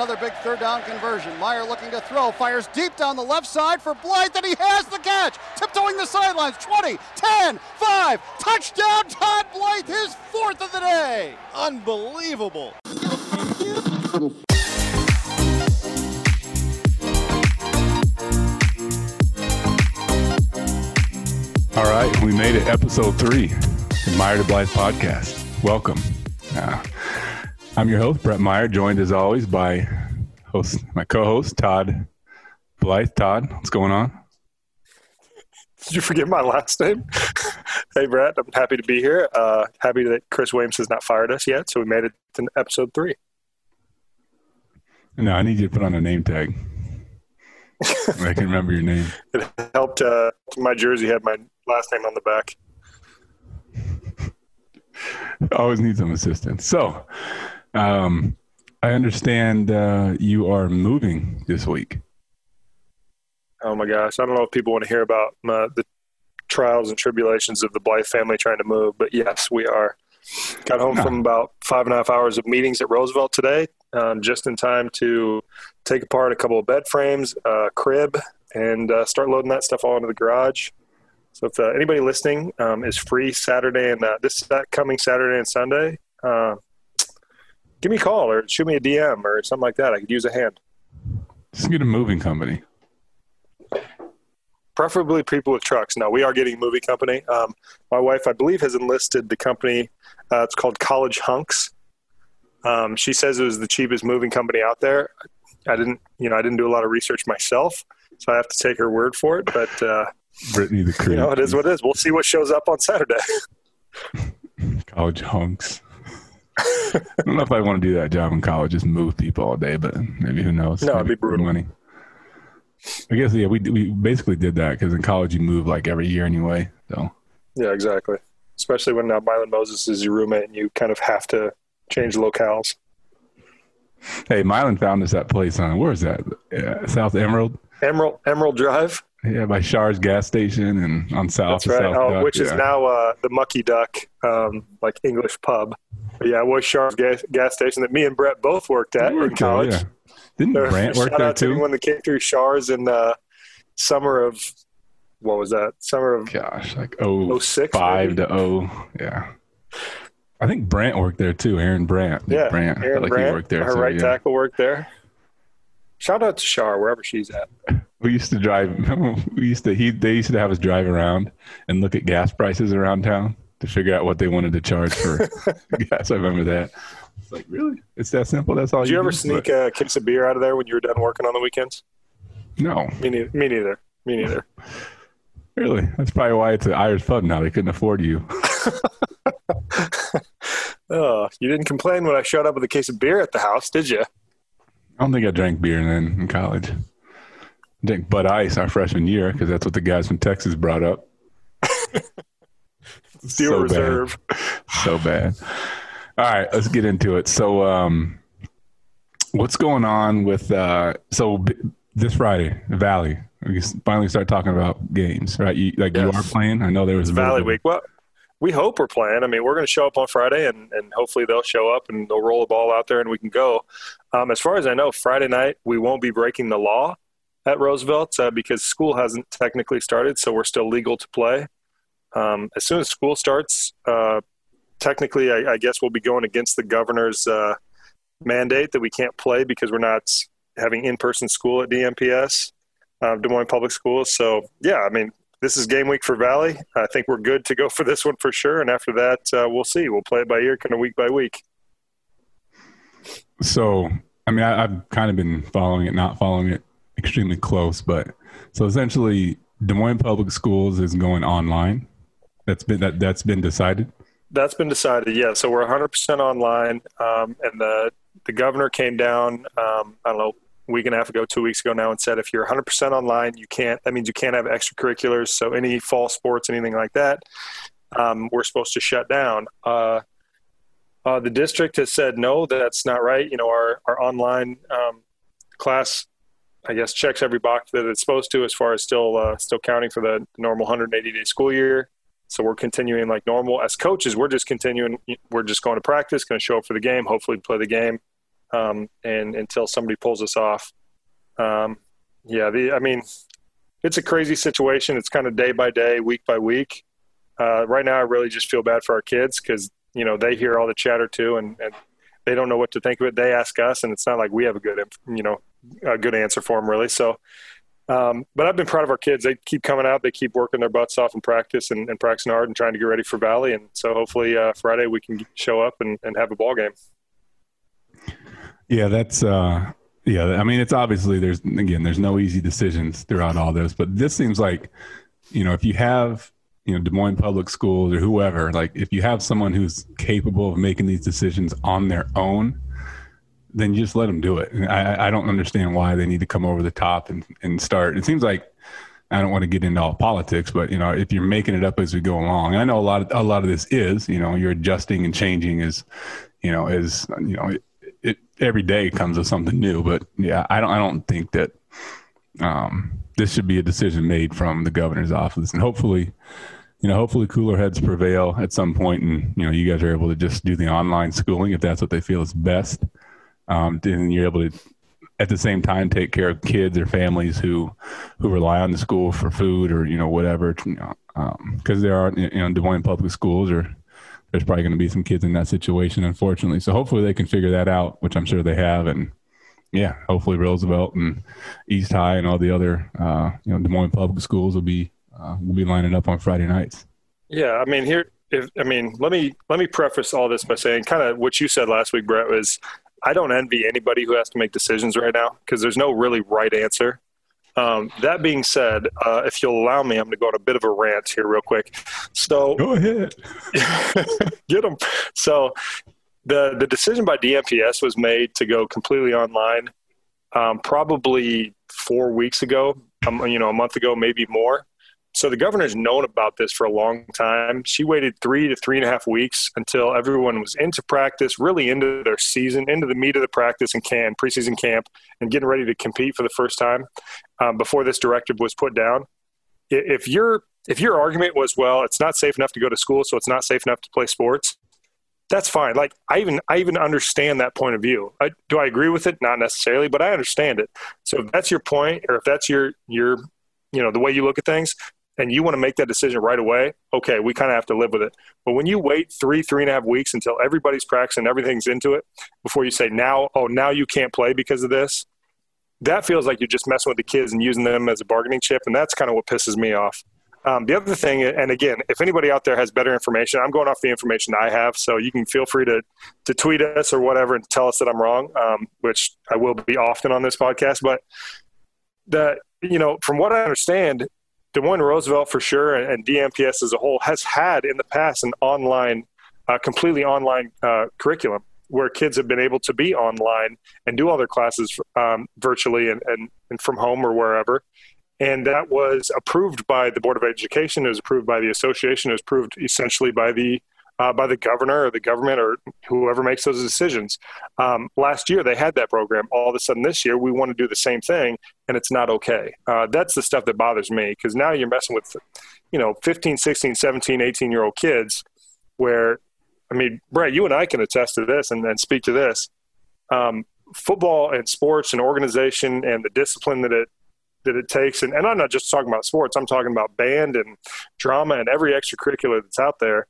another big third down conversion. Meyer looking to throw, fires deep down the left side for Blythe, and he has the catch. Tiptoeing the sidelines, 20, 10, 5, touchdown Todd Blythe, his fourth of the day. Unbelievable. All right, we made it episode three, the Meyer to Blythe podcast. Welcome. Uh, I'm your host, Brett Meyer, joined as always by host, my co-host, Todd Blythe. Todd, what's going on? Did you forget my last name? hey, Brett, I'm happy to be here. Uh, happy that Chris Williams has not fired us yet, so we made it to episode three. No, I need you to put on a name tag. I can remember your name. It helped. Uh, my jersey had my last name on the back. Always need some assistance. So, um, I understand uh, you are moving this week. Oh my gosh, I don't know if people want to hear about my, the trials and tribulations of the Blythe family trying to move, but yes, we are. Got home from about five and a half hours of meetings at Roosevelt today, um, just in time to take apart a couple of bed frames, uh, crib, and uh, start loading that stuff all into the garage. So if uh, anybody listening um, is free Saturday and uh, this coming Saturday and Sunday, uh, give me a call or shoot me a DM or something like that. I could use a hand. Just get a moving company. Preferably people with trucks. No, we are getting a moving company. Um, my wife, I believe, has enlisted the company. Uh, it's called College Hunks. Um, she says it was the cheapest moving company out there. I didn't, you know, I didn't do a lot of research myself, so I have to take her word for it. But uh, Brittany the creep. You know, it is what it is. We'll see what shows up on Saturday. college hunks. I don't know if I want to do that job in college, just move people all day, but maybe who knows? No, it'd be brutal. Money. I guess yeah, we we basically did that because in college you move like every year anyway. So yeah, exactly. Especially when uh, Mylan Moses is your roommate and you kind of have to change locales. Hey, Mylan found us that place on where is that? Yeah, South Emerald. Emerald Emerald Drive. Yeah, by Shar's gas station and on South. That's right. South oh, Duck, which yeah. is now uh, the Mucky Duck, um, like English pub. Yeah, it was Shar's gas, gas station that me and Brett both worked at in there, college. yeah. Didn't There- Brant work there too? anyone that came through Shar's in uh, summer of what was that? Summer of Gosh, like oh 06 maybe? to oh yeah. I think Brant worked there too. Aaron Brandt. yeah. Brant. Aaron like worked there. Her right yeah. tackle worked there. Shout out to Shar wherever she's at. We used to drive. We used to. He. They used to have us drive around and look at gas prices around town to figure out what they wanted to charge for gas. I remember that. It's like really, it's that simple. That's all. Did you ever do? sneak But- a case of beer out of there when you were done working on the weekends? no, Me neither. Me neither. Me neither. really. That's probably why it's an Irish pub now. They couldn't afford you. Oh, you didn't complain when I showed up with a case of beer at the house, did you? I don't think I drank beer then in college. I drank Bud Ice our freshman year because that's what the guys from Texas brought up. Steel So bad. So bad. All right, let's get into it. So, um, what's going on with uh, so b- this Friday, Valley? We finally start talking about games, right? You, like you are playing. I know there was a Valley Week. Well, we hope we're playing. I mean, we're going to show up on Friday, and, and hopefully they'll show up and they'll roll the ball out there, and we can go. Um, as far as I know, Friday night we won't be breaking the law at Roosevelt uh, because school hasn't technically started, so we're still legal to play. Um, as soon as school starts, uh, technically, I, I, guess we'll be going against the governor's uh, mandate that we can't play because we're not having in-person school at DMPS, uh, Des Moines Public Schools. So, yeah, I mean, this is game week for Valley. I think we're good to go for this one for sure. And after that, uh, we'll see. We'll play it by ear, kind of week by week. So, I mean, I, have kind of been following it, not following it extremely close, but so essentially, Des Moines Public Schools is going online. That's been that that's been decided. That's been decided. Yeah. So we're 100% online, um, and the the governor came down. Um, I don't know week and a half ago, two weeks ago now, and said if you're 100% online, you can't. That means you can't have extracurriculars. So any fall sports, anything like that, um, we're supposed to shut down. Uh, uh, the district has said no, that's not right. You know, our our online um, class, I guess, checks every box that it's supposed to as far as still uh, still counting for the normal 180 day school year. So we're continuing like normal. As coaches, we're just continuing. We're just going to practice, going to show up for the game, hopefully play the game um, and until somebody pulls us off. Um, yeah, the I mean, it's a crazy situation. It's kind of day by day, week by week. Uh, right now, I really just feel bad for our kids because you know they hear all the chatter too, and, and they don't know what to think of it. They ask us, and it's not like we have a good you know a good answer for them really. So. Um, but I've been proud of our kids. They keep coming out. They keep working their butts off in practice and, and practicing hard and trying to get ready for Valley. And so hopefully uh, Friday we can show up and, and have a ball game. Yeah, that's uh yeah, I mean it's obviously there's again there's no easy decisions throughout all this, but this seems like you know, if you have you know Des Moines Public Schools or whoever, like if you have someone who's capable of making these decisions on their own, then you just let them do it. I, I don't understand why they need to come over the top and, and start. It seems like I don't want to get into all politics, but you know, if you're making it up as we go along, I know a lot of a lot of this is, you know, you're adjusting and changing as, you know, as you know, it every day comes with something new. But yeah, I don't I don't think that um, this should be a decision made from the governor's office, and hopefully, you know, hopefully cooler heads prevail at some point, and you know, you guys are able to just do the online schooling if that's what they feel is best. Um, and you're able to at the same time take care of kids or families who who rely on the school for food or you know whatever you know because um, there are you know Des Moines public schools or there's probably going to be some kids in that situation, unfortunately. So hopefully they can figure that out, which I'm sure they have. And yeah, hopefully Roosevelt and East High and all the other, uh, you know, Des Moines public schools will be uh, will be lining up on Friday nights. Yeah, I mean here, if, I mean let me let me preface all this by saying kind of what you said last week, Brett was. I don't envy anybody who has to make decisions right now because there's no really right answer. Um, that being said, uh, if you'll allow me, I'm going to go on a bit of a rant here, real quick. So go ahead, get them. So the the decision by DMPS was made to go completely online, um, probably four weeks ago. Um, you know, a month ago, maybe more so the governor's known about this for a long time. She waited three to three and a half weeks until everyone was into practice, really into their season, into the meat of the practice and can preseason camp, and getting ready to compete for the first time um, before this directive was put down. If your if your argument was, well, it's not safe enough to go to school, so it's not safe enough to play sports, that's fine. Like I even I even understand that point of view. I, do I agree with it? Not necessarily, but I understand it. So if that's your point, or if that's your your you know the way you look at things and you want to make that decision right away, okay, we kind of have to live with it. But when you wait three, three and a half weeks until everybody's practicing, everything's into it, before you say now, oh, now you can't play because of this, that feels like you're just messing with the kids and using them as a bargaining chip, and that's kind of what pisses me off. Um, the other thing, and again, if anybody out there has better information, I'm going off the information I have, so you can feel free to to tweet us or whatever and tell us that I'm wrong, um, which I will be often on this podcast. But the you know, from what I understand, Moines Roosevelt for sure, and DMPS as a whole has had in the past an online, uh, completely online uh, curriculum where kids have been able to be online and do all their classes um, virtually and, and, and from home or wherever. And that was approved by the Board of Education. It was approved by the association. It was approved essentially by the uh, by the governor or the government or whoever makes those decisions. Um, last year they had that program. All of a sudden this year we want to do the same thing, and it's not okay. Uh, that's the stuff that bothers me because now you're messing with, you know, 15, 16, 17, 18 year old kids where, I mean, Brett, you and I can attest to this and, and speak to this. Um, football and sports and organization and the discipline that it that it takes, and, and I'm not just talking about sports. I'm talking about band and drama and every extracurricular that's out there.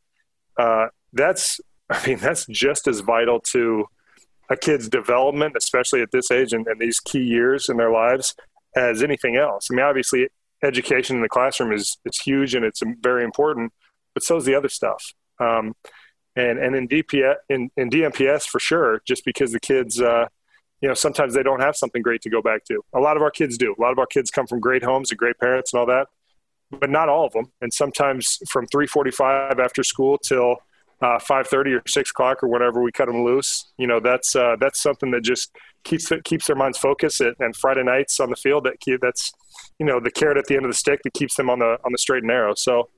Uh, that's, I mean, that's just as vital to a kid's development, especially at this age and, and these key years in their lives, as anything else. I mean, obviously, education in the classroom is is huge and it's very important, but so is the other stuff. Um, and and in DPS in, in DMPS for sure, just because the kids, uh, you know, sometimes they don't have something great to go back to. A lot of our kids do. A lot of our kids come from great homes and great parents and all that, but not all of them. And sometimes from 3:45 after school till uh, 5:30 or 6 o'clock or whatever we cut them loose. You know, that's uh, that's something that just keeps keeps their minds focused. And Friday nights on the field, that that's you know the carrot at the end of the stick that keeps them on the on the straight and narrow. So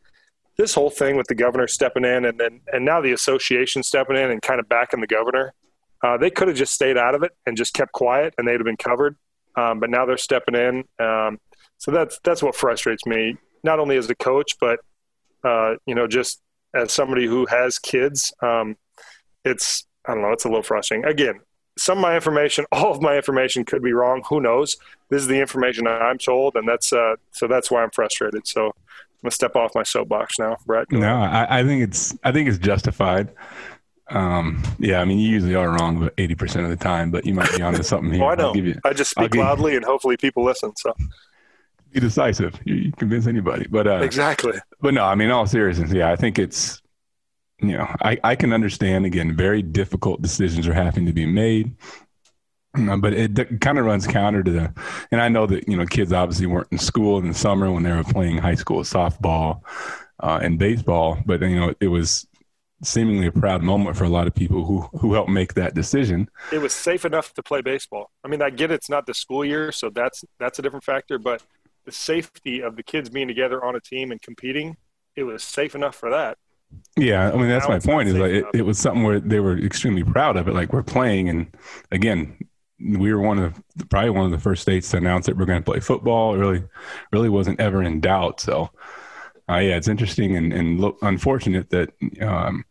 this whole thing with the governor stepping in and then and now the association stepping in and kind of backing the governor, uh, they could have just stayed out of it and just kept quiet and they'd have been covered. Um, but now they're stepping in. Um, so that's that's what frustrates me, not only as a coach, but uh, you know just as somebody who has kids, um, it's I don't know, it's a little frustrating. Again, some of my information, all of my information could be wrong. Who knows? This is the information I'm told, and that's uh, so that's why I'm frustrated. So I'm gonna step off my soapbox now, Brett. No, I, I, think it's I think it's justified. Um, yeah, I mean, you usually are wrong about eighty percent of the time, but you might be onto something here. oh, I know. You, I just speak loudly, and hopefully people listen. So be decisive. You, you convince anybody, but uh, exactly. But no, I mean, all seriousness, yeah, I think it's you know, I, I can understand again, very difficult decisions are having to be made. But it kind of runs counter to the, and I know that you know kids obviously weren't in school in the summer when they were playing high school softball uh, and baseball, but you know it was seemingly a proud moment for a lot of people who who helped make that decision. It was safe enough to play baseball. I mean, I get it's not the school year, so that's that's a different factor. But the safety of the kids being together on a team and competing, it was safe enough for that. Yeah, I mean that's now my point. Is like it, it, was something where they were extremely proud of it. Like we're playing, and again, we were one of the, probably one of the first states to announce that we're going to play football. It really, really wasn't ever in doubt. So, uh, yeah, it's interesting and, and look, unfortunate that um,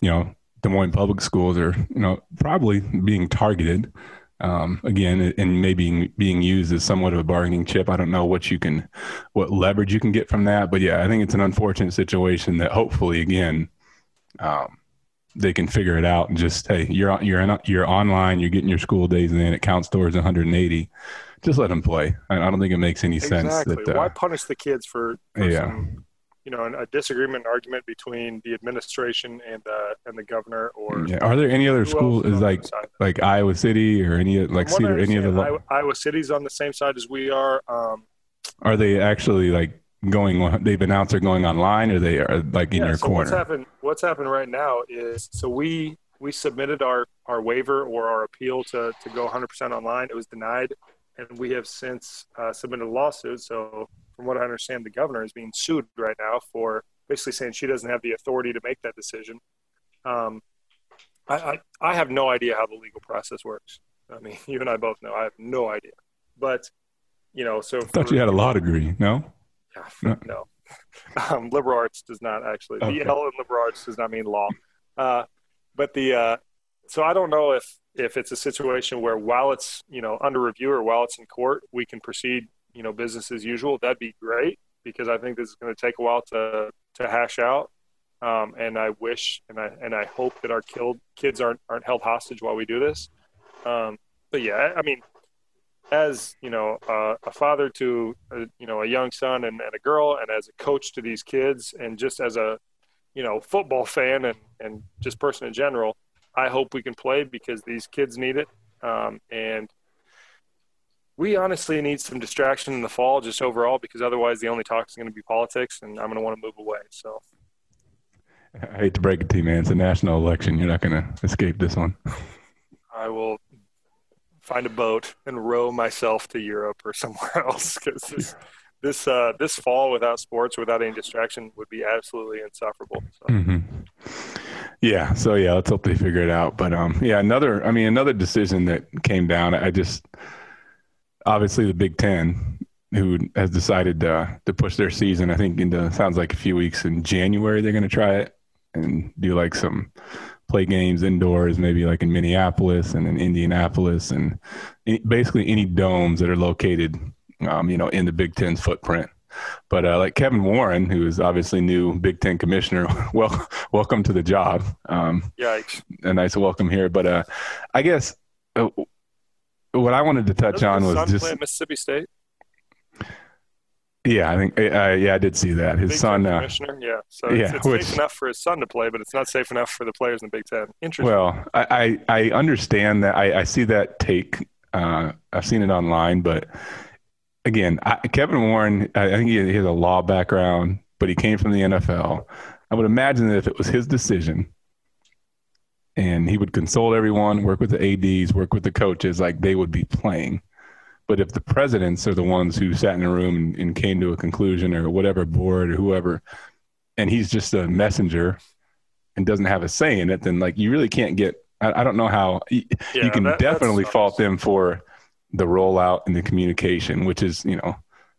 you know Des Moines public schools are you know probably being targeted um, again, and maybe being used as somewhat of a bargaining chip. I don't know what you can, what leverage you can get from that, but yeah, I think it's an unfortunate situation that hopefully, again, um, they can figure it out and just hey, you're you're in, you're online, you're getting your school days in, it counts towards 180. Just let them play. I, I don't think it makes any exactly. sense. That, uh, Why punish the kids for, for yeah. Some, you know, a disagreement, argument between the administration and uh, and the governor, or yeah. are there any other schools is like like Iowa City or any like Cedar, any other Iowa, Iowa City's on the same side as we are. Um, are they actually like going? They've announced they're going online, or they are like in yeah, your so corner. What's happened? What's happened right now is so we we submitted our our waiver or our appeal to to go 100% online. It was denied, and we have since uh, submitted a lawsuit. So from what I understand, the governor is being sued right now for basically saying she doesn't have the authority to make that decision. Um, I, I, I have no idea how the legal process works. I mean, you and I both know I have no idea. But you know, so I thought you had a law degree. No, yeah, no. no. Um, liberal arts does not actually. Okay. The L in liberal arts does not mean law. Uh, but the uh, so I don't know if if it's a situation where while it's you know under review or while it's in court, we can proceed you know business as usual, that'd be great because I think this is going to take a while to to hash out. Um, and I wish and I and I hope that our killed kids aren't aren't held hostage while we do this. Um, but yeah, I mean, as you know, uh, a father to a, you know a young son and, and a girl, and as a coach to these kids, and just as a you know football fan and and just person in general, I hope we can play because these kids need it. Um, and we honestly need some distraction in the fall, just overall, because otherwise the only talk is going to be politics, and I'm going to want to move away. So, I hate to break it to you, man. It's a national election. You're not going to escape this one. I will find a boat and row myself to Europe or somewhere else because this this uh, this fall without sports, without any distraction, would be absolutely insufferable. So. Mm-hmm. Yeah. So yeah, let's hope they figure it out. But um, yeah, another. I mean, another decision that came down. I just obviously the Big Ten, who has decided to, to push their season, I think into sounds like a few weeks in January they're going to try it. and do like some play games indoors, maybe like in Minneapolis and in Indianapolis, and basically any domes that are located, um, you know, in the Big Ten's footprint. But uh, like Kevin Warren, who is obviously new Big Ten commissioner, well, welcome to the job. Um, Yikes! A nice welcome here. But uh, I guess uh, what I wanted to touch Doesn't on his was son just play at Mississippi State. yeah, I think uh, yeah, I did see that his Big son. Uh, commissioner. Yeah, so yeah, it's, it's which- safe enough for his son to play, but it's not safe enough for the players in the Big Ten. Interesting. Well, I, I, I understand that. I, I see that take. Uh, I've seen it online, but again, I, Kevin Warren, I think he, he has a law background, but he came from the NFL. I would imagine that if it was his decision and he would consult everyone, work with the ADs, work with the coaches, like they would be playing. But if the presidents are the ones who sat in a room and, and came to a conclusion or whatever board or whoever, and he's just a messenger and doesn't have a say in it, then like you really can't get. I, I don't know how y- Yeah, you can that definitely fault them for the rollout and the communication, which is you know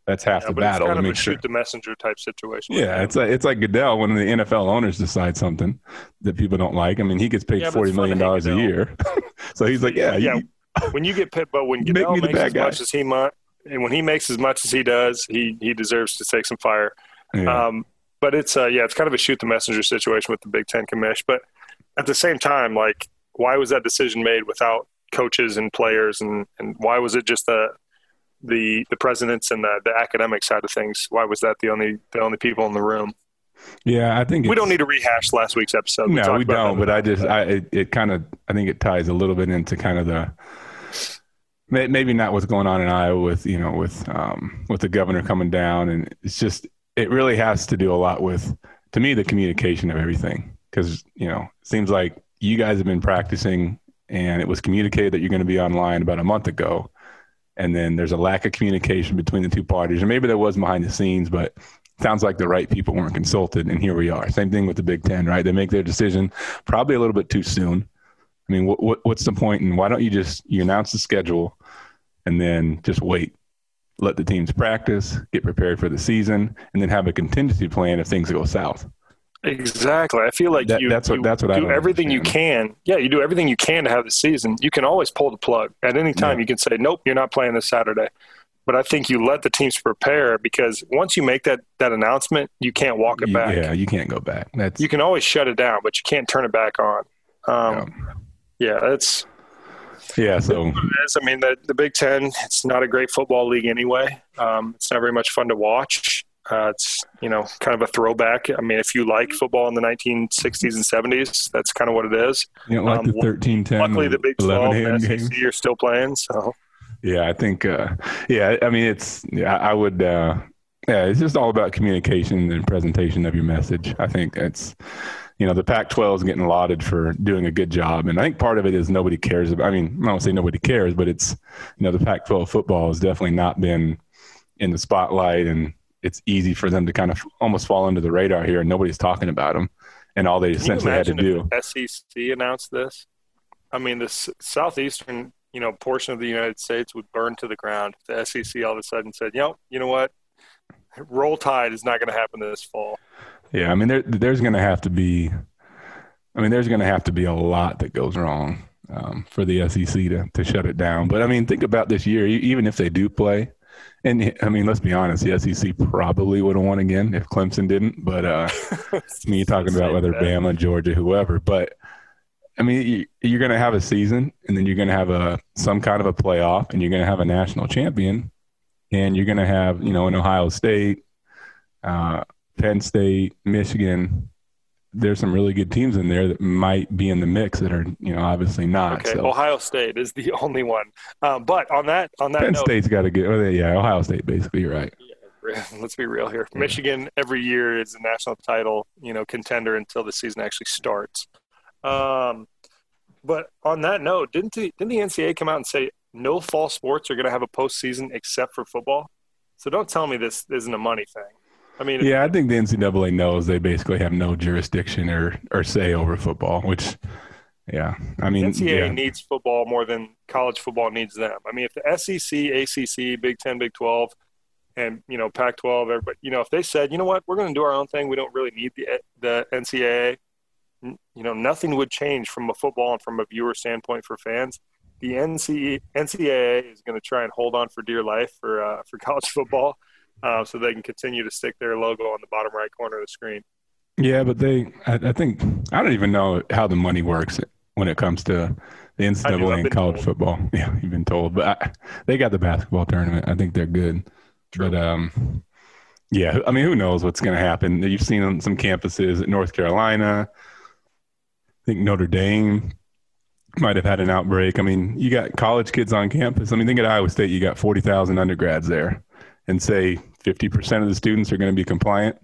that's half Yeah, the but it's battle kind to of make a sure. shoot the messenger type situation. Yeah, it's like it's like Goodell when the NFL owners decide something that people don't like. I mean, he gets paid Yeah, forty it's million dollars a year, so he's like, yeah, Yeah, you- when you get paid, but when Goodell the makes as guy. much as he might, and when he makes as much as he does, he he deserves to take some fire. yeah. Um, but it's uh, yeah, it's kind of a shoot the messenger situation with the Big Ten commish. But at the same time, like, why was that decision made without coaches and players, and and why was it just the the the presidents and the, the academic side of things? Why was that the only the only people in the room? yeah, I think We don't need to rehash last week's episode. no, talked we don't. But I just, I it, it kind of, I think it ties a little bit into kind of the maybe not what's going on in Iowa with you know with um, with the governor coming down, and it's just it really has to do a lot with to me the communication of everything because you know it seems like you guys have been practicing and it was communicated that you're going to be online about a month ago and then there's a lack of communication between the two parties. Or maybe there was behind the scenes but sounds like the right people weren't consulted and here we are. Same thing with the big ten right? They make their decision probably a little bit too soon. I mean what, what, what's the point? And why don't you just you announce the schedule and then just wait. Let the teams practice get prepared for the season and then have a contingency plan if things go south Exactly. I feel like That- you, that's what- you that's what I do don't everything you can. Yeah, you do everything you can to have the season. You can always pull the plug at any time. Yeah. You can say, "Nope, you're not playing this Saturday." But I think you let the teams prepare because once you make that that announcement, you can't walk it You- back. yeah you can't go back that's You can always shut it down, but you can't turn it back on. Um, yeah, that's yeah so. I mean, the, the Big Ten, it's not a great football league anyway. Um, it's not very much fun to watch. Uh, it's, you know, kind of a throwback. I mean, if you like football in the 1960s and 70s, that's kind of what it is. you know like um, the 13 10 Luckily, the Big 12 11 and SEC are still playing. So, Yeah, I think. Uh, yeah, I mean, it's. Yeah, I would. Uh, yeah, it's just all about communication and presentation of your message. I think it's. You know, the Pac-12 is getting lauded for doing a good job, and I think part of it is nobody cares. About, I mean, I don't say nobody cares, but it's. You know, the Pac-12 football has definitely not been in the spotlight, and it's easy for them to kind of almost fall under the radar here, and nobody's talking about them, and all they can essentially had to do. SEC announced this? I mean, the s- southeastern, you know, portion of the United States would burn to the ground. The SEC all of a sudden said, "You know, you know what? Roll Tide is not going to happen this fall." Yeah, I mean, there, there's going to have to be, I mean, there's going to have to be a lot that goes wrong um, for the SEC to, to shut it down. But I mean, think about this year, even if they do play, and I mean, let's be honest, the SEC probably would have won again if Clemson didn't. But uh, I mean, you're talking about whether Bama, Georgia, whoever. But I mean, you, you're going to have a season, and then you're going to have a some kind of a playoff, and you're going to have a national champion, and you're going to have you know an Ohio State. Uh, Penn State, Michigan. There's some really good teams in there that might be in the mix that are, you know, obviously not. Okay, so Ohio State is the only one. Um, but on that on that Penn note, State's got to get. Oh, yeah, Ohio State, basically, right. let's be real here. Michigan every year is a national title, you know, contender until the season actually starts. Um, but on that note, didn't the, didn't the NCAA come out and say no fall sports are going to have a postseason except for football? So don't tell me this isn't a money thing. I mean, Yeah, I think the NCAA knows they basically have no jurisdiction or or say over football. Which, yeah, I mean, NCAA yeah, needs football more than college football needs them. I mean, if the SEC, ACC, Big Ten, Big Twelve, and you know Pac-12, everybody, you know, if they said, you know what, we're going to do our own thing, we don't really need the the NCAA. you know, nothing would change from a football and from a viewer standpoint for fans. The NCAA is going to try and hold on for dear life for uh, for college football, uh, so they can continue to stick their logo on the bottom right corner of the screen. Yeah, but they, I, I think, I don't even know how the money works when it comes to the NCAA and college told. football. Yeah, you've been told, but I, they got the basketball tournament. I think they're good. True. But um, yeah, I mean, who knows what's going to happen? You've seen on some campuses at North Carolina. I think Notre Dame might have had an outbreak. I mean, you got college kids on campus. I mean, think at Iowa State, you got 40,000 undergrads there, and say 50% of the students are going to be compliant.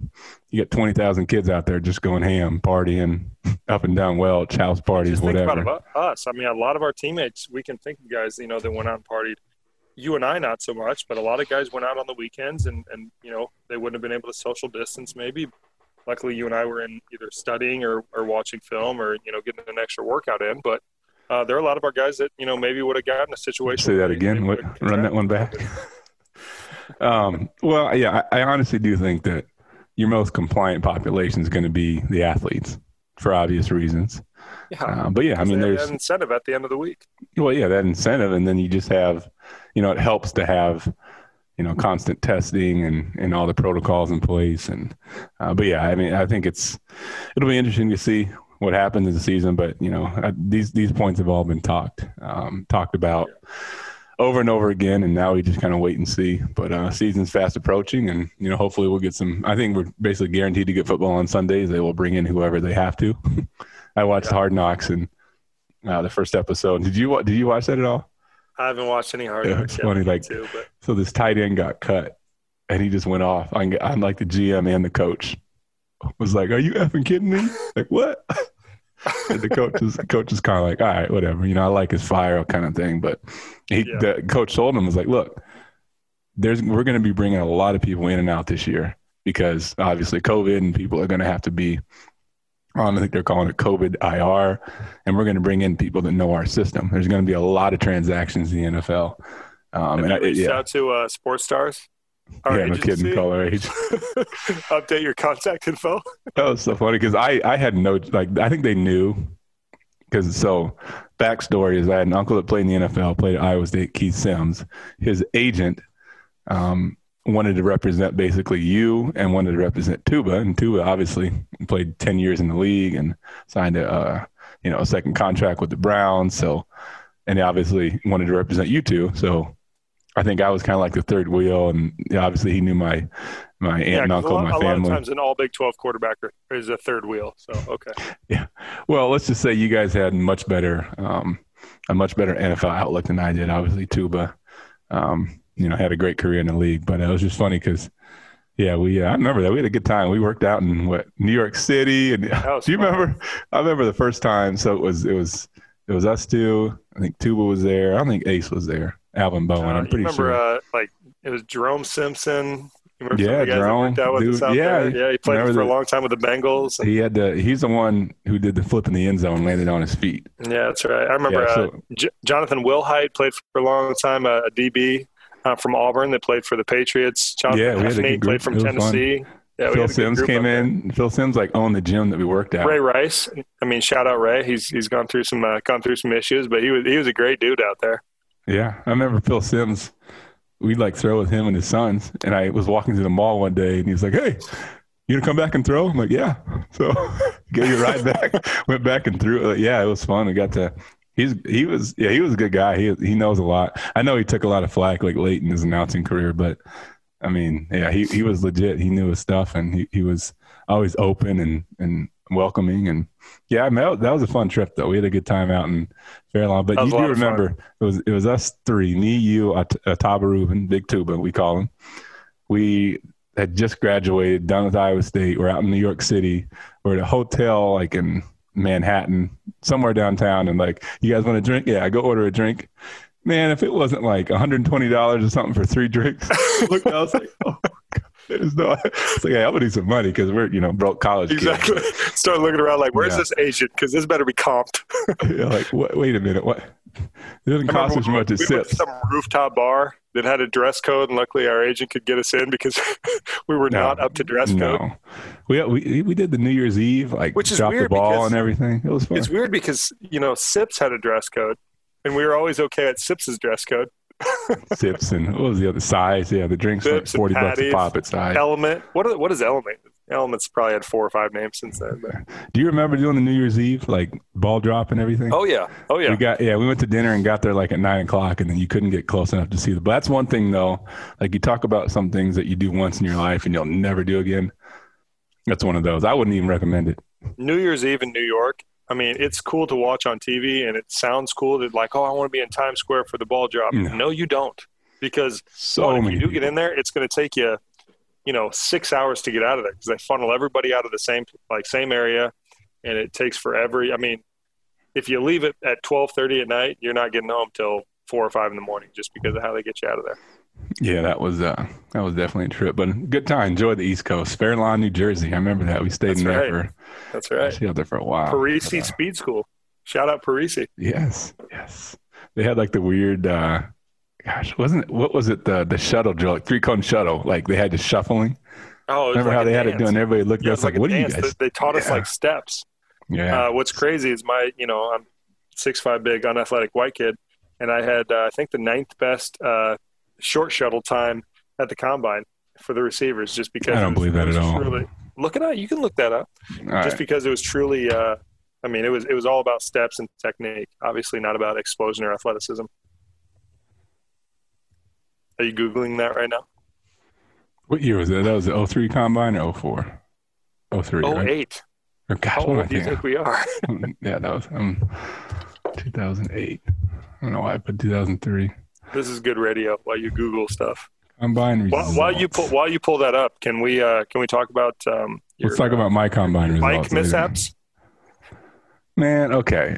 You got 20,000 kids out there just going ham, partying up and down Welch, house parties, just whatever. Think about us. I mean, a lot of our teammates, we can think of guys, you know, that went out and partied. You and I, not so much, but a lot of guys went out on the weekends and, and you know, they wouldn't have been able to social distance maybe. Luckily, you and I were in either studying or, or watching film or, you know, getting an extra workout in. But uh, there are a lot of our guys that, you know, maybe would have gotten a situation. Say that again. What, run that one back. um, well, yeah, I, I, honestly do think that your most compliant population is going to be the athletes for obvious reasons. Yeah, uh, but yeah, I mean, there's incentive at the end of the week. Well, yeah, that incentive, and then you just have, you know, it helps to have, you know, constant testing and and all the protocols in place. And uh, but yeah, I mean, I think it's it'll be interesting to see what happens in the season. But you know, these these points have all been talked um, talked about. Yeah over and over again, and now we just kind of wait and see. But uh, season's fast approaching, and you know, hopefully we'll get some. I think we're basically guaranteed to get football on Sundays. They will bring in whoever they have to. I watched yeah. Hard Knocks and uh, the first episode. Did you did you watch that at all? I haven't watched any Hard yeah, Knocks. It's funny, like too, but... so this tight end got cut, and he just went off. I'm, I'm like the GM and the coach was like, "Are you effing kidding me? Like what?" and the coach is coach is kind of like, all right, whatever. You know, I like his fire kind of thing. But he, yeah. the coach told him was like, look, there's we're going to be bringing a lot of people in and out this year because obviously COVID and people are going to have to be on. I think they're calling it COVID IR, and we're going to bring in people that know our system. There's going to be a lot of transactions in the NFL. Um, and you reached yeah. out to uh, sports stars? Our yeah, no kidding. Call our age. Update your contact info. that was so funny because I I had no like I think they knew because so backstory is I had an uncle that played in the NFL, played at Iowa State, Keith Sims. His agent um, wanted to represent basically you and wanted to represent Tuba, and Tuba obviously played ten years in the league and signed a uh, you know a second contract with the Browns. So and they obviously wanted to represent you two. So I think I was kind of like the third wheel, and obviously he knew my my aunt yeah, and uncle, lot, my family. A lot of times, an all Big Twelve quarterback is a third wheel. So okay. Yeah. Well, let's just say you guys had much better, um, a much better NFL outlook than I did. Obviously, Tuba, um, you know, had a great career in the league, but it was just funny because. Yeah, we. Uh, I remember that we had a good time. We worked out in what New York City, and do you fun. remember? I remember the first time. So it was it was it was us two. I think Tuba was there. I don't think Ace was there. Alvin Bowen. Uh, I'm pretty remember, sure. Uh, like it was Jerome Simpson. yeah, Jerome. Dude, yeah, there? yeah. He played for the, a long time with the Bengals. He had the. He's the one who did the flip in the end zone, landed on his feet. Yeah, that's right. I remember yeah, so, uh, J- Jonathan Wilhite played for a long time, uh, a DB uh, from Auburn that played for the Patriots. Jonathan yeah, we had a played from Tennessee. Fun. Yeah, Phil Simms came in. Phil Simms like owned the gym that we worked at. Ray Rice. I mean, shout out Ray. He's he's gone through some uh, gone through some issues, but he was he was a great dude out there. Yeah, I remember Phil Simms. We'd like throw with him and his sons, and I was walking through the mall one day, and he was like, "Hey, you gonna come back and throw?" I'm like, "Yeah." So gave you a ride back. Went back and threw. Yeah, it was fun. We got to. He's he was yeah he was a good guy. He he knows a lot. I know he took a lot of flack like late in his announcing career, but I mean, yeah, he he was legit. He knew his stuff, and he he was always open and and welcoming. And yeah, I mean, that was a fun trip though. We had a good time out in Fairlawn. But you do remember it was it was us three, me, you, At- Ahtyba Rubin, Big Tuba, we call him. We had just graduated, done with Iowa State. We're out in New York City. We're at a hotel like in Manhattan, somewhere downtown, and like, you guys want a drink? Yeah, I go order a drink. Man, if it wasn't like $120 or something for three drinks, look, I was like, oh there's no, it's like, hey, I'm gonna need some money because we're, you know, broke college. Exactly. Kids. Start looking around like, where's yeah. this agent? Because this better be comped. yeah, like, what, wait a minute, what? It doesn't cost as much as we sips. some rooftop bar that had a dress code, and luckily our agent could get us in because we were No. not up to dress code. No, we, we we did the New Year's Eve like Which is drop the ball and everything. It was fun. It's weird because you know Sips had a dress code, and we were always okay at Sips's dress code. Sips and what was the other size? Yeah, the drinks like Sips and forty bucks a pop at size. Element. What are, what is Element? Element's probably had four or five names since then. But. Do you remember doing the New Year's Eve like ball drop and everything? Oh yeah. Oh yeah. We got yeah, we went to dinner and got there like at nine o'clock, and then you couldn't get close enough to see the. But that's one thing though. Like you talk about some things that you do once in your life and you'll never do again. That's one of those. I wouldn't even recommend it. New Year's Eve in New York. I mean, it's cool to watch on TV, and it sounds cool that like, oh, I want to be in Times Square for the ball drop. No. No, you don't, because So one, if many. you do get in there, it's going to take you, you know, six hours to get out of there because they funnel everybody out of the same like same area, and it takes forever. I mean, if you leave it at twelve thirty at night, you're not getting home till four or five in the morning just because of how they get you out of there. Yeah, that was uh that was definitely a trip, but good time. Enjoyed the East Coast, Fair Lawn, New Jersey. I remember that we stayed That's in there right. for That's right. stayed there for a while. Parisi But, uh, Speed School. Shout out Parisi. Yes, yes. They had like the weird. uh Gosh, wasn't it? What was it? The the shuttle drill, like three cone shuttle. Like they had the shuffling. Oh, it was Remember like how they had it dance. doing? Everybody looked Yeah, at us like, a "What are you dance. guys?" They, they taught us like steps. Yeah, Uh, what's crazy is my, you know, I'm six five big unathletic white kid, and I had uh, I think the ninth best uh, short shuttle time at the combine for the receivers, just because I don't believe that at all. Truly, look it up. You can look that up. All right. Just because it was truly, uh, I mean, it was it was all about steps and technique. Obviously, not about explosion or athleticism. Are you googling that right now? What year was that? That was the 03 combine or 04? 03, Oh right? eight. Or, gosh, How what old do you think we are? yeah, that was um 2008. I don't know why I put 2003. This is good radio. While you Google stuff. Combine While, results. while you pull while you pull that up, can we uh, can we talk about um, your Let's talk about my combine results. bike mishaps? Man, okay.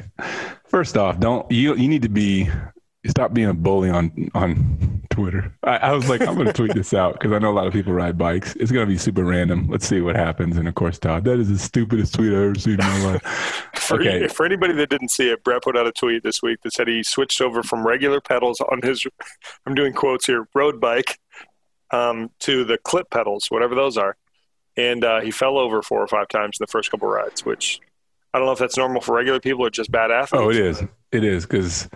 First off, don't you you need to be stop being a bully on on Twitter. I, I was like, I'm going to tweet this out because I know a lot of people ride bikes. It's going to be super random. Let's see what happens. And of course, Todd, that is the stupidest tweet I've ever seen in my life. For, Okay. for anybody that didn't see it, Brett put out a tweet this week that said he switched over from regular pedals on his, I'm doing quotes here, road bike, um, to the clip pedals, whatever those are. And uh, he fell over four or five times in the first couple rides, which I don't know if that's normal for regular people or just bad athletes. Oh, it is. It is because,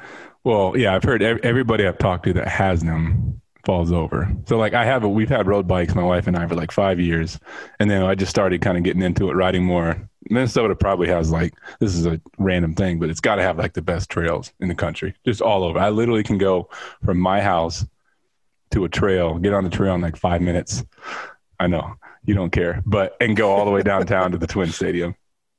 well, yeah, I've heard everybody I've talked to that has them falls over. So like I have a, we've had road bikes, my wife and I, for like five years, and then I just started kind of getting into it, riding more. Minnesota probably has like this is a random thing, but it's got to have like the best trails in the country, just all over. I literally can go from my house to a trail, get on the trail in like five minutes. I know you don't care, but and go all the way downtown to the Twin Stadium.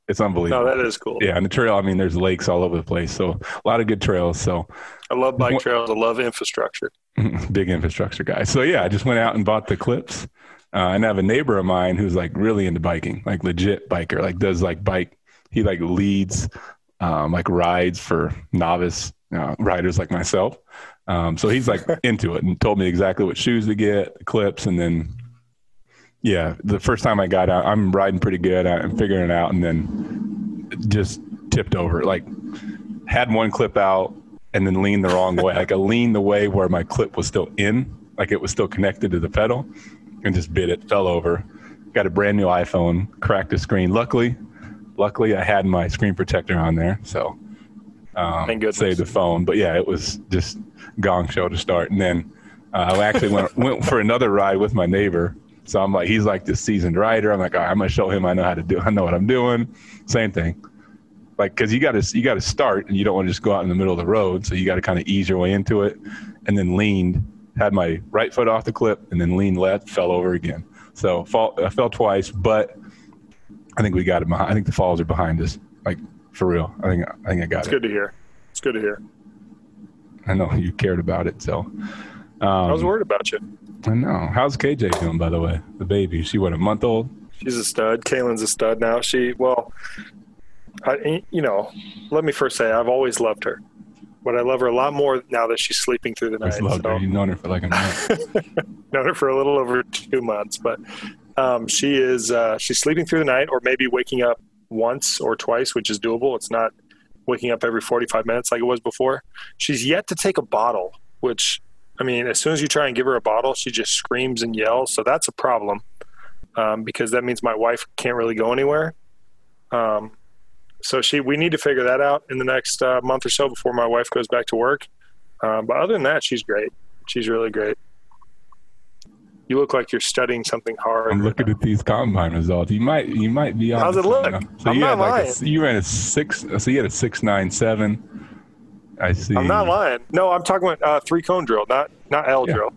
It's unbelievable. No, that is cool. Yeah, and the trail. I mean, there's lakes all over the place, so a lot of good trails. So I love bike trails. I love infrastructure. big infrastructure guy. So yeah, I just went out and bought the clips. Uh, and I have a neighbor of mine who's like really into biking, like legit biker, like does like bike. He like leads, um, like rides for novice uh, riders like myself. Um, so he's like into it and told me exactly what shoes to get, clips, and then yeah, the first time I got out, I'm riding pretty good. I'm figuring it out, and then just tipped over. Like had one clip out and then leaned the wrong way. Like I leaned the way where my clip was still in, like it was still connected to the pedal, and just bit it. Fell over. Got a brand new iPhone. Cracked the screen. Luckily, luckily I had my screen protector on there, so um, Thank goodness. saved the phone. But yeah, it was just gong show to start, and then uh, I actually went went for another ride with my neighbor. So I'm like, he's like this seasoned rider. I'm like, all right, I'm gonna show him I know how to do. I know what I'm doing. Same thing. Like, cause you got to you got to start, and you don't want to just go out in the middle of the road. So you got to kind of ease your way into it, and then leaned. Had my right foot off the clip, and then leaned left, fell over again. So fall, I fell twice, but I think we got it behind. I think the falls are behind us. Like for real. I think I think I got It's it. It's good to hear. It's good to hear. I know you cared about it. So I um, was worried about you. I know. How's KJ doing, by the way? The baby. She what a month old. She's a stud. Kaylin's a stud now. She well, I, you know, let me first say I've always loved her, but I love her a lot more now that she's sleeping through the night. loved so- her. You've known her for like a month. known her for a little over two months, but um, she is uh, she's sleeping through the night, or maybe waking up once or twice, which is doable. It's not waking up every 45 minutes like it was before. She's yet to take a bottle, which, I mean, as soon as you try and give her a bottle, she just screams and yells. So that's a problem um, because that means my wife can't really go anywhere. Um, so she, we need to figure that out in the next uh, month or so before my wife goes back to work. Um, but other than that, she's great. She's really great. You look like you're studying something hard. I'm looking at these combine results. You might you might be on. How's it look? So I'm you not had like lying. a, you ran a six. So you had a six nine seven. I see. I'm not lying. No, I'm talking about uh, three cone drill, not not L Yeah. drill.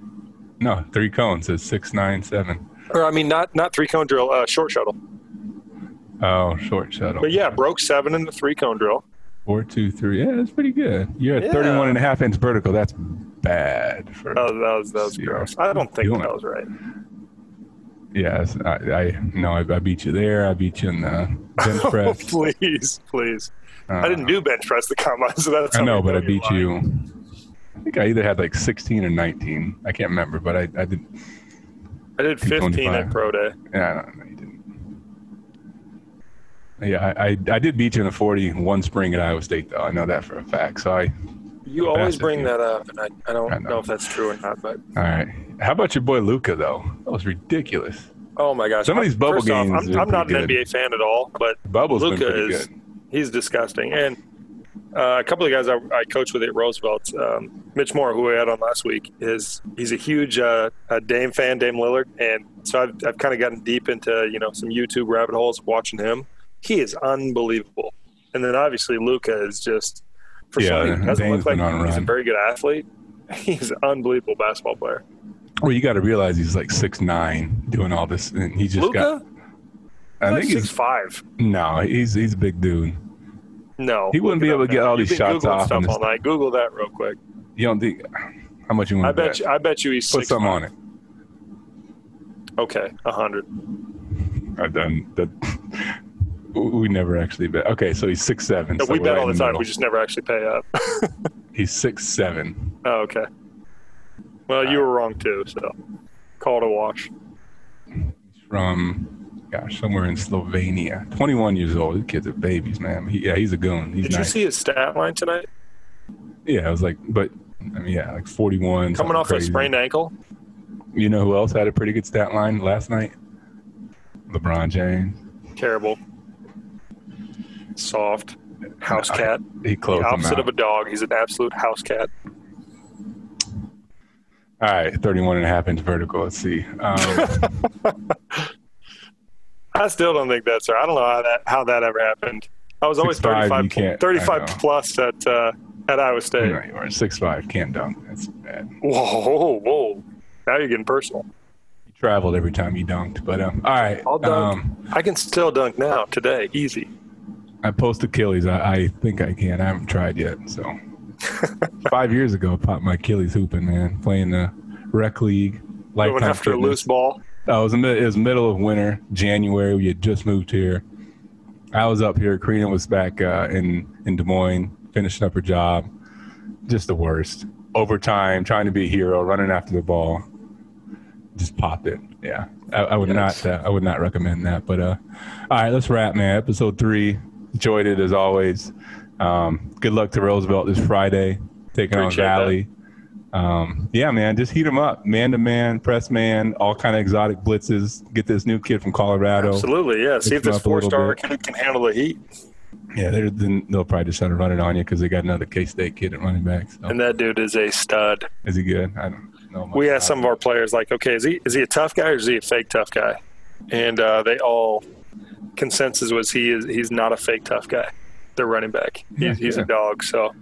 No, three cones. is six nine seven. Or I mean, not not three cone drill, uh, short shuttle. Oh, short shuttle. But yeah, broke seven in the three cone drill. Four two three. Yeah, that's pretty good. You're at Yeah. 31 and a half inch vertical. That's bad for. oh, that was, that was gross. I don't think that was right. Yes, I, I no, I, I beat you there. I beat you in the bench press. Oh, press. please, please. Uh, I didn't do bench press the combine, so that's. I know, but I beat lying. you. I think I either had like 16 or 19. I can't remember, but I, I did. I did 15 25. at pro day. Yeah, no, no, you didn't. Yeah, I, I, I did beat you in the 40 one spring at Iowa State, though. I know that for a fact. So I, You always bring dude. that up, and I, I don't I know. know. if that's true or not. But all right. How about your boy Luka, though? That was ridiculous. oh my gosh, Some of these bubble First off, I'm, I'm not an pretty NBA fan at all, but Bubble's been Luka is good. He's disgusting. And uh, a couple of guys I, I coach with at Roosevelt, um, Mitch Moore, who we had on last week, is he's a huge uh, uh, Dame fan, Dame Lillard, and so I've, I've kind of gotten deep into you know some YouTube rabbit holes watching him. He is unbelievable, and then obviously Luka is just for Yeah, somebody who doesn't Dame's look like a he's a very good athlete. He's an unbelievable basketball player. Well, you got to realize he's like six nine, doing all this, and he just Luka, got. I think six he's five. no, he's he's a big dude. No, He wouldn't be able to get now. all these shots Googling off Stuff all night. Google that real quick. You don't think? How much you want I to bet you. I bet you he's Put something on it. Okay, a hundred. I've done that. We never actually bet. Okay, so he's six seven. No, so we bet right all the time. middle. We just never actually pay up. He's six seven. oh, okay. Well, you uh, were wrong too. So, call it a wash. From gosh, somewhere in Slovenia. Twenty one years old. These kids are babies, man. He, yeah, he's a goon. He's Did you see his stat line tonight? Yeah, I was like, but I mean, yeah, like forty one. Coming off a sprained ankle. You know who else had a pretty good stat line last night? LeBron James. Terrible. Soft. House No, cat. He The closed him opposite of a dog. He's an absolute house cat. All right, 31 and a half inch vertical. Let's see. Um, I still don't think that's right. I don't know how that how that ever happened. I was always 6'5", 35, you can't- I 35 know. plus at uh, at Iowa State. anyway, you are six five, can't dunk. That's bad. Whoa, whoa, whoa! Now you're getting personal. You traveled every time you dunked, but um, all right. I'll dunk. Um, I can still dunk now today, easy. I post Achilles. I, I think I can. I haven't tried yet. So five years ago, I popped my Achilles hooping, man, playing the rec league. Going after a Fitness. loose ball. Oh, it was, it was middle of winter, January. We had just moved here. I was up here. Karina was back uh, in in Des Moines, finishing up her job. Just the worst. Overtime, trying to be a hero, running after the ball. Just popped it. Yeah, I, I would Yes. not. Uh, I would not recommend that. But uh, all right, let's wrap, man. Episode three. Enjoyed it as always. Um, good luck to Roosevelt this Friday, taking Appreciate on that. Um, yeah, man, just heat them up, man to man, press man, all kind of exotic blitzes. Get this new kid from Colorado. Absolutely, yeah. See if this up a little four star kid can handle the heat. Yeah, they're, then they'll probably just try to run it on you because they got another K State kid at running back. So. And that dude is a stud. Is he good? I don't know. We asked some of our players, like, okay, is he is he a tough guy or is he a fake tough guy? And uh, they all consensus was he is he's not a fake tough guy. They're running back. He's, he's yeah. a dog. So,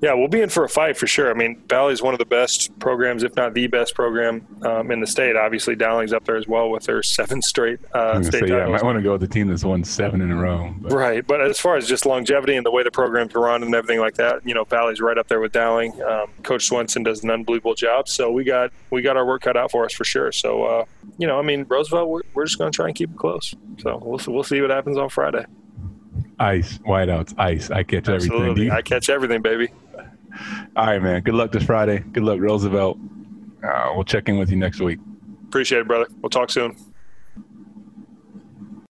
yeah, we'll be in for a fight for sure. I mean, Valley's one of the best programs, if not the best program um, in the state. Obviously, Dowling's up there as well with their seven straight uh, state say, yeah, I might want to go with the team that's won seven in a row. But Right, but as far as just longevity and the way the programs run and everything like that, you know, Valley's right up there with Dowling. Um, Coach Swenson does an unbelievable job, so we got we got our work cut out for us for sure. So, uh, you know, I mean, Roosevelt, we're, we're just going to try and keep it close. So we'll we'll see what happens on Friday. Ice, whiteouts, ice. I catch everything. Absolutely, you- I catch everything, baby. All right, man. Good luck this Friday. Good luck, Roosevelt. Uh, we'll check in with you next week. Appreciate it, brother. We'll talk soon.